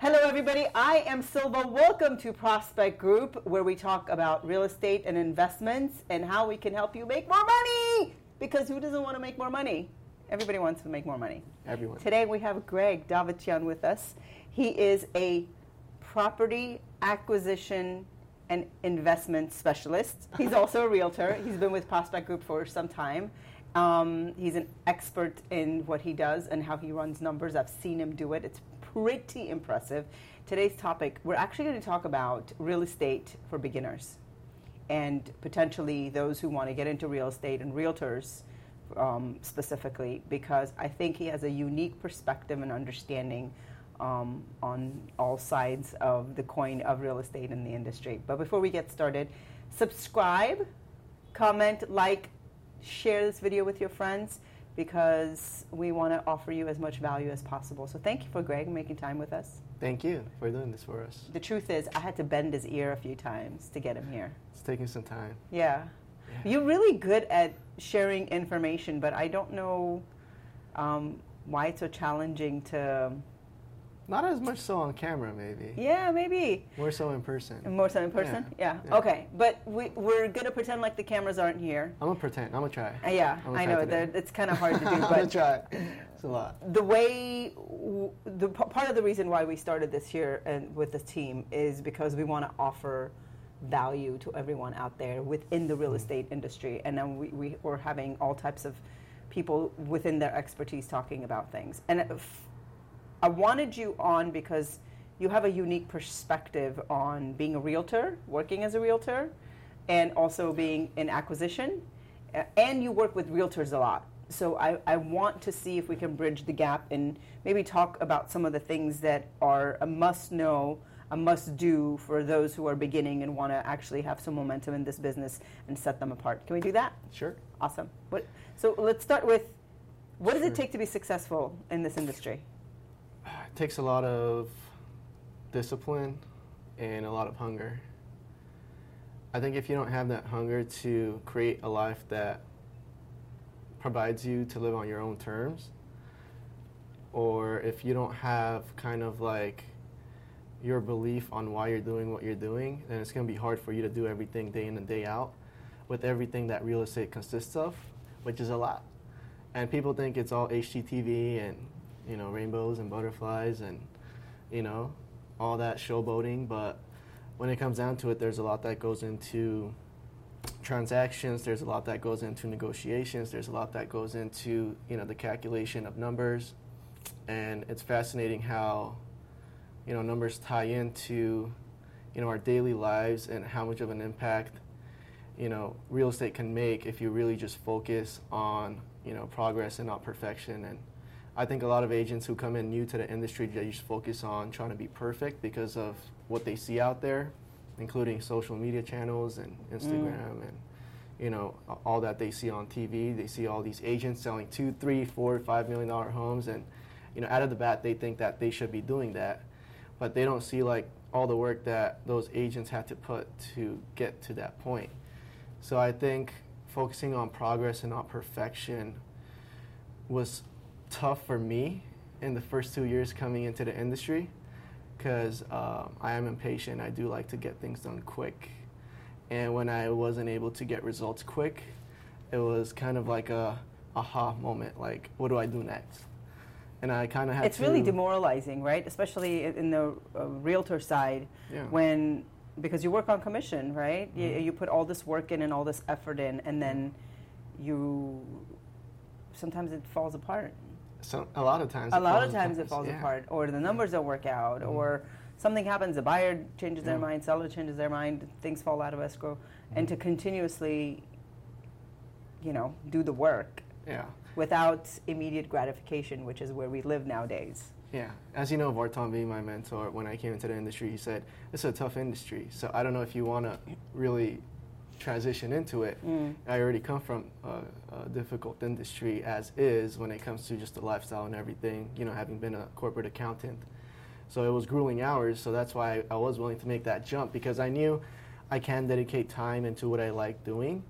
Hello, everybody. I am Silva. Welcome to Prospect Group, where we talk about real estate and investments and how we can help you make more money. Because who doesn't want to make more money? Everybody wants to make more money. Everyone. Today we have Greg Davtyan with us. He is a property acquisition and investment specialist. He's also a realtor. He's been with Prospect Group for some time. Um, he's an expert in what he does and how he runs numbers. I've seen him do it. It's pretty impressive. Today's topic, we're actually going to talk about real estate for beginners and potentially those who want to get into real estate and realtors um, specifically, because I think he has a unique perspective and understanding um, on all sides of the coin of real estate in the industry. But before we get started, subscribe, comment, like, share this video with your friends because we want to offer you as much value as possible. So thank you for Greg making time with us. Thank you for doing this for us. The truth is, I had to bend his ear a few times to get him here. It's taking some time. Yeah. Yeah. You're really good at sharing information, but I don't know um, why it's so challenging to. Not as much so on camera, maybe. Yeah, maybe. More so in person. More so in person? Yeah. Yeah. Okay. But we, we're going to pretend like the cameras aren't here. I'm gonna pretend. I'm gonna try. Uh, yeah, gonna I try know. today. that It's kind of hard to do, I'm gonna try. It's a lot. the way w- the p- part of the reason why we started this here and with this team is because we want to offer value to everyone out there within the real estate industry and then we, we we're having all types of people within their expertise talking about things and if, i wanted you on because you have a unique perspective on being a realtor working as a realtor and also being in acquisition and you work with realtors a lot. So I, I want to see if we can bridge the gap and maybe talk about some of the things that are a must know, a must do for those who are beginning and want to actually have some momentum in this business and set them apart. Can we do that? Sure. Awesome. What, so let's start with what does it take to be successful in this industry? Takes a lot of discipline and a lot of hunger. I think if you don't have that hunger to create a life that provides you to live on your own terms, or if you don't have kind of like your belief on why you're doing what you're doing, then it's going to be hard for you to do everything day in and day out with everything that real estate consists of, which is a lot. And people think it's all HGTV and you know rainbows and butterflies and you know all that showboating, but when it comes down to it, there's a lot that goes into transactions. There's a lot that goes into negotiations. There's a lot that goes into you know the calculation of numbers, and it's fascinating how you know numbers tie into you know our daily lives and how much of an impact you know real estate can make if you really just focus on you know progress and not perfection and I think a lot of agents who come in new to the industry they just focus on trying to be perfect because of what they see out there, including social media channels and Instagram mm. and you know all that they see on TV. They see all these agents selling two, three, four, five million dollar homes, and you know out of the bat they think that they should be doing that, but they don't see like all the work that those agents had to put to get to that point. So I think focusing on progress and not perfection was tough for me in the first two years coming into the industry because um, I am impatient. I do like to get things done quick. And when I wasn't able to get results quick, it was kind of like a aha moment. Like, what do I do next? And I kind of had It's really demoralizing, right? Especially in the uh, realtor side, Yeah. when because you work on commission, right? You, Mhm. you put all this work in and all this effort in, and then you sometimes it falls apart. So a lot of times. A lot of times it falls Yeah. apart, or the numbers don't work out, Mhm. or something happens. The buyer changes their mind, seller changes their mind, things fall out of escrow, and Mhm. to continuously, you know, do the work Yeah. without immediate gratification, which is where we live nowadays. Yeah, as you know, Vartan being my mentor, when I came into the industry, he said, it's a tough industry. So I don't know if you want to really transition into it. Mm. I already come from a, a difficult industry as is when it comes to just the lifestyle and everything, you know, having been a corporate accountant. So it was grueling hours, so that's why I was willing to make that jump because I knew I can dedicate time into what I like doing.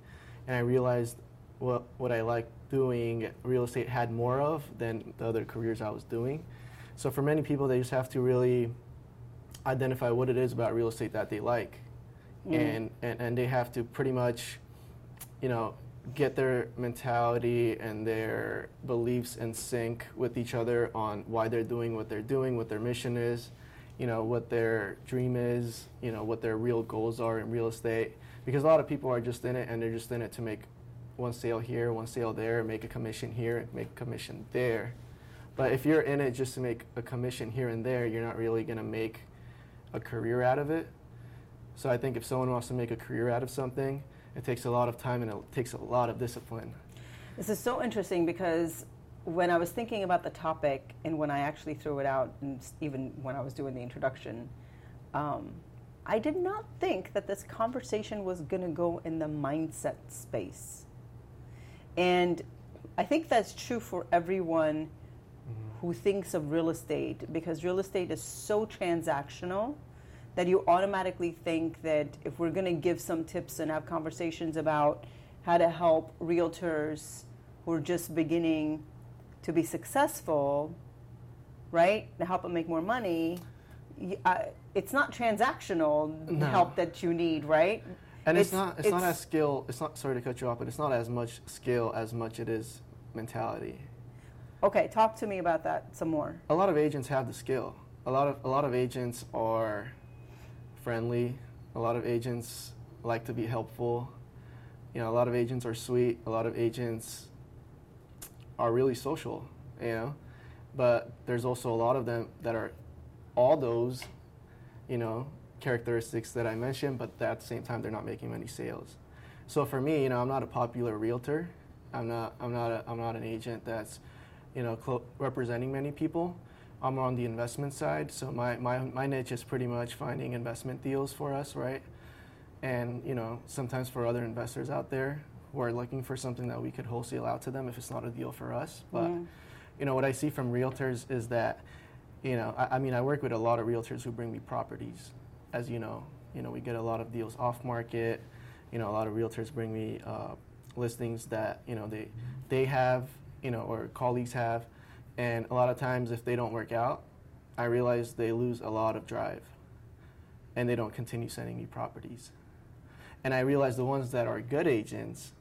And I realized what, what I like doing, real estate had more of than the other careers I was doing. So for many people, they just have to really identify what it is about real estate that they like. Mm. And, and, and they have to pretty much, you know, get their mentality and their beliefs in sync with each other on why they're doing what they're doing, what their mission is, you know, what their dream is, you know, what their real goals are in real estate. Because a lot of people are just in it and they're just in it to make one sale here, one sale there, make a commission here, make a commission there. But if you're in it just to make a commission here and there, you're not really going to make a career out of it. So I think if someone wants to make a career out of something, it takes a lot of time and it takes a lot of discipline. This is so interesting because when I was thinking about the topic and when I actually threw it out, and even when I was doing the introduction, um, I did not think that this conversation was going to go in the mindset space. And I think that's true for everyone who thinks of real estate because real estate is so transactional that you automatically think that if we're going to give some tips and have conversations about how to help realtors who are just beginning to be successful, right, to help them make more money, uh, it's not transactional no. help that you need, right? And it's, it's not it's, it's, not as skill. It's not sorry to cut you off, but it's not as much skill as much it is mentality. Okay, talk to me about that some more. A lot of agents have the skill. A lot of a lot of agents are friendly. A lot of agents like to be helpful. You know, a lot of agents are sweet. A lot of agents are really social. You know, but there's also a lot of them that are all those, you know, characteristics that I mentioned, but at the same time they're not making many sales. So for me, you know, I'm not a popular realtor. I'm not. I'm not. A, I'm not an agent that's you know, cl- representing many people. I'm on the investment side, so my, my, my niche is pretty much finding investment deals for us, right? And, you know, sometimes for other investors out there who are looking for something that we could wholesale out to them if it's not a deal for us. But, you know, what I see from realtors is that, you know, I, I mean, I work with a lot of realtors who bring me properties, as you know. You know, we get a lot of deals off market. You know, a lot of realtors bring me uh, listings that, you know, they, they have you know, or colleagues have. And a lot of times, if they don't work out, I realize they lose a lot of drive and they don't continue sending me properties. And I realize the ones that are good agents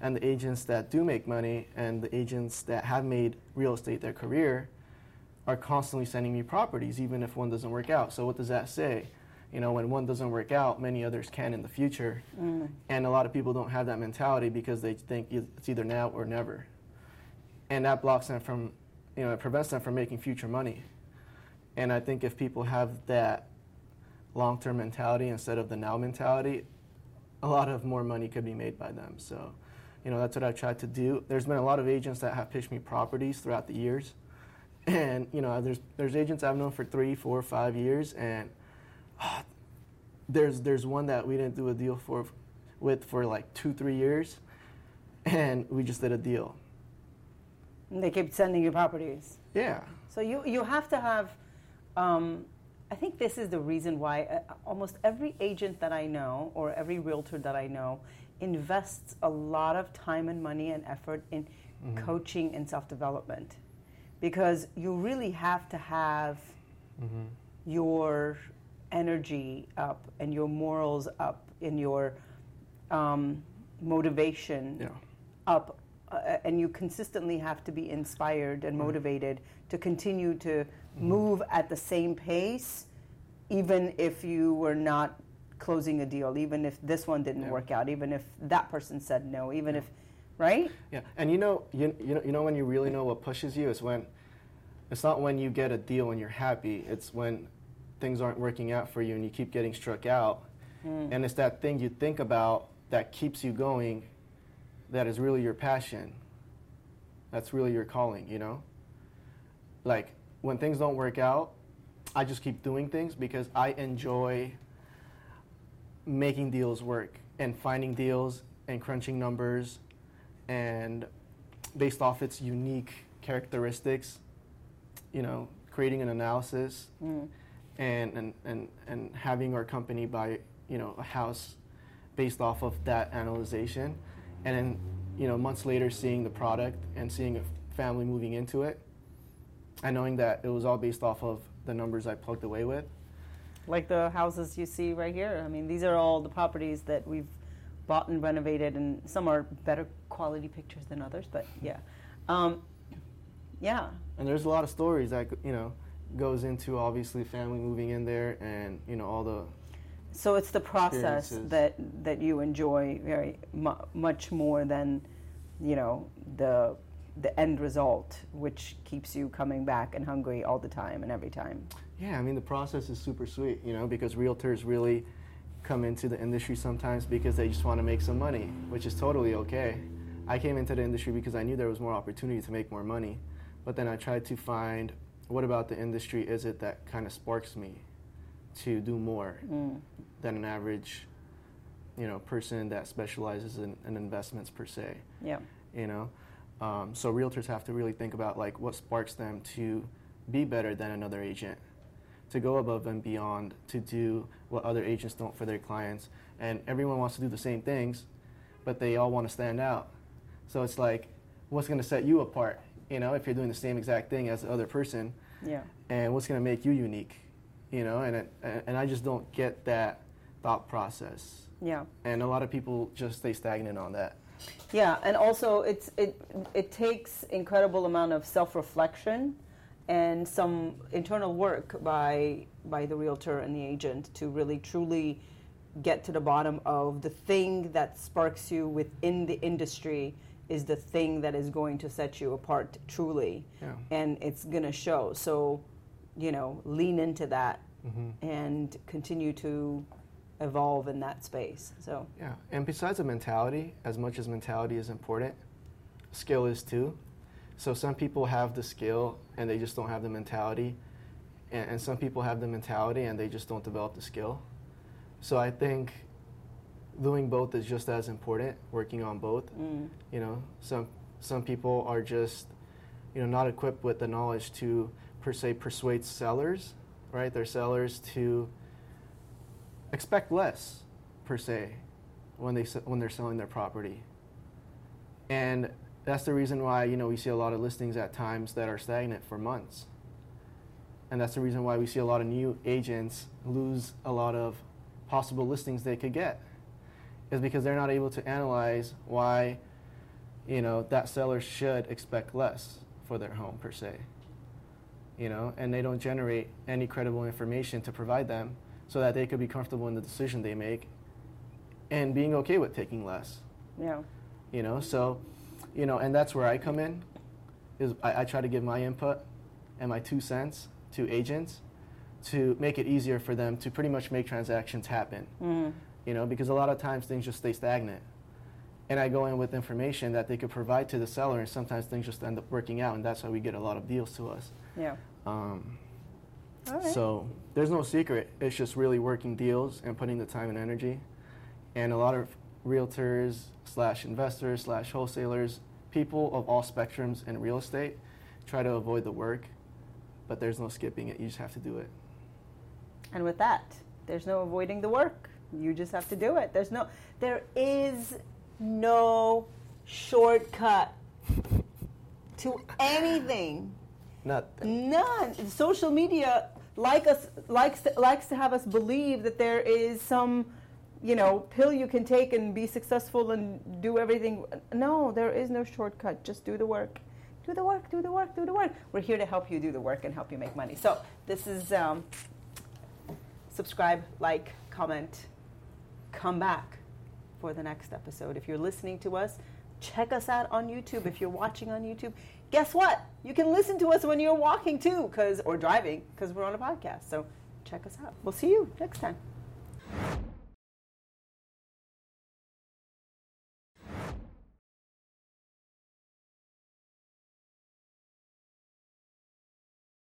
and the agents that do make money and the agents that have made real estate their career are constantly sending me properties, even if one doesn't work out. So, what does that say? You know, when one doesn't work out, many others can in the future. Mm. And a lot of people don't have that mentality because they think it's either now or never and that blocks them from, you know, it prevents them from making future money. And I think if people have that long-term mentality instead of the now mentality, a lot of more money could be made by them. So, you know, that's what I've tried to do. There's been a lot of agents that have pitched me properties throughout the years. And, you know, there's, there's agents I've known for three, four, five years. And oh, there's, there's one that we didn't do a deal for, with for like two, three years. And we just did a deal. And they keep sending you properties. Yeah. So you, you have to have, um, I think this is the reason why uh, almost every agent that I know or every realtor that I know invests a lot of time and money and effort in mm-hmm. coaching and self development. Because you really have to have mm-hmm. your energy up and your morals up and your um, motivation yeah. up uh, and you consistently have to be inspired and mm-hmm. motivated to continue to mm-hmm. move at the same pace, even if you were not closing a deal, even if this one didn't yeah. work out, even if that person said no, even yeah. if, right? Yeah, and you know, you, you know, you know when you really know what pushes you is when, it's not when you get a deal and you're happy. It's when things aren't working out for you and you keep getting struck out, mm. and it's that thing you think about that keeps you going that is really your passion. That's really your calling, you know? Like, when things don't work out, I just keep doing things because I enjoy making deals work and finding deals and crunching numbers and based off its unique characteristics, you know, creating an analysis mm. and, and, and, and having our company buy, you know, a house based off of that analysis and then you know months later seeing the product and seeing a family moving into it and knowing that it was all based off of the numbers I plugged away with like the houses you see right here. I mean, these are all the properties that we've bought and renovated, and some are better quality pictures than others, but yeah. Um, yeah. And there's a lot of stories that you know goes into obviously family moving in there, and you know all the. So it's the process that that you enjoy very mu- much more than, you know, the the end result, which keeps you coming back and hungry all the time and every time. Yeah, I mean the process is super sweet, you know, because realtors really come into the industry sometimes because they just want to make some money, which is totally okay. I came into the industry because I knew there was more opportunity to make more money, but then I tried to find what about the industry is it that kind of sparks me to do more mm. than an average, you know, person that specializes in, in investments per se. Yeah. You know, um, so realtors have to really think about like what sparks them to be better than another agent, to go above and beyond, to do what other agents don't for their clients. And everyone wants to do the same things, but they all want to stand out. So it's like, what's going to set you apart? You know, if you're doing the same exact thing as the other person. Yeah. And what's going to make you unique? You know, and it, and I just don't get that thought process. Yeah. And a lot of people just stay stagnant on that. Yeah, and also it's it it takes incredible amount of self reflection and some internal work by by the realtor and the agent to really truly get to the bottom of the thing that sparks you within the industry is the thing that is going to set you apart truly yeah. and it's going to show so you know lean into that mm-hmm. and continue to evolve in that space so yeah and besides the mentality as much as mentality is important skill is too so some people have the skill and they just don't have the mentality and, and some people have the mentality and they just don't develop the skill so i think doing both is just as important. Working on both. Mm. You know, some some people are just you know not equipped with the knowledge to per se persuades sellers, right? Their sellers to expect less per se when they when they're selling their property. And that's the reason why you know we see a lot of listings at times that are stagnant for months. And that's the reason why we see a lot of new agents lose a lot of possible listings they could get is because they're not able to analyze why you know that seller should expect less for their home per se you know and they don't generate any credible information to provide them so that they could be comfortable in the decision they make and being okay with taking less. Yeah. You know so you know and that's where i come in is i, I try to give my input and my two cents to agents to make it easier for them to pretty much make transactions happen. Mm-hmm. You know, because a lot of times things just stay stagnant. And I go in with information that they could provide to the seller, and sometimes things just end up working out, and that's why we get a lot of deals to us. Yeah. Um, So there's no secret. It's just really working deals and putting the time and energy. And a lot of realtors slash investors slash wholesalers, people of all spectrums in real estate, try to avoid the work, but there's no skipping it. You just have to do it. And with that, there's no avoiding the work. You just have to do it. There's no, there is no shortcut to anything. Nothing. None. Social media like us likes to, likes to have us believe that there is some, you know, pill you can take and be successful and do everything. No, there is no shortcut. Just do the work. Do the work. Do the work. Do the work. We're here to help you do the work and help you make money. So this is um, subscribe, like, comment come back for the next episode. If you're listening to us, check us out on YouTube. If you're watching on YouTube, guess what? You can listen to us when you're walking too, cause or driving, because we're on a podcast. So check us out. We'll see you next time.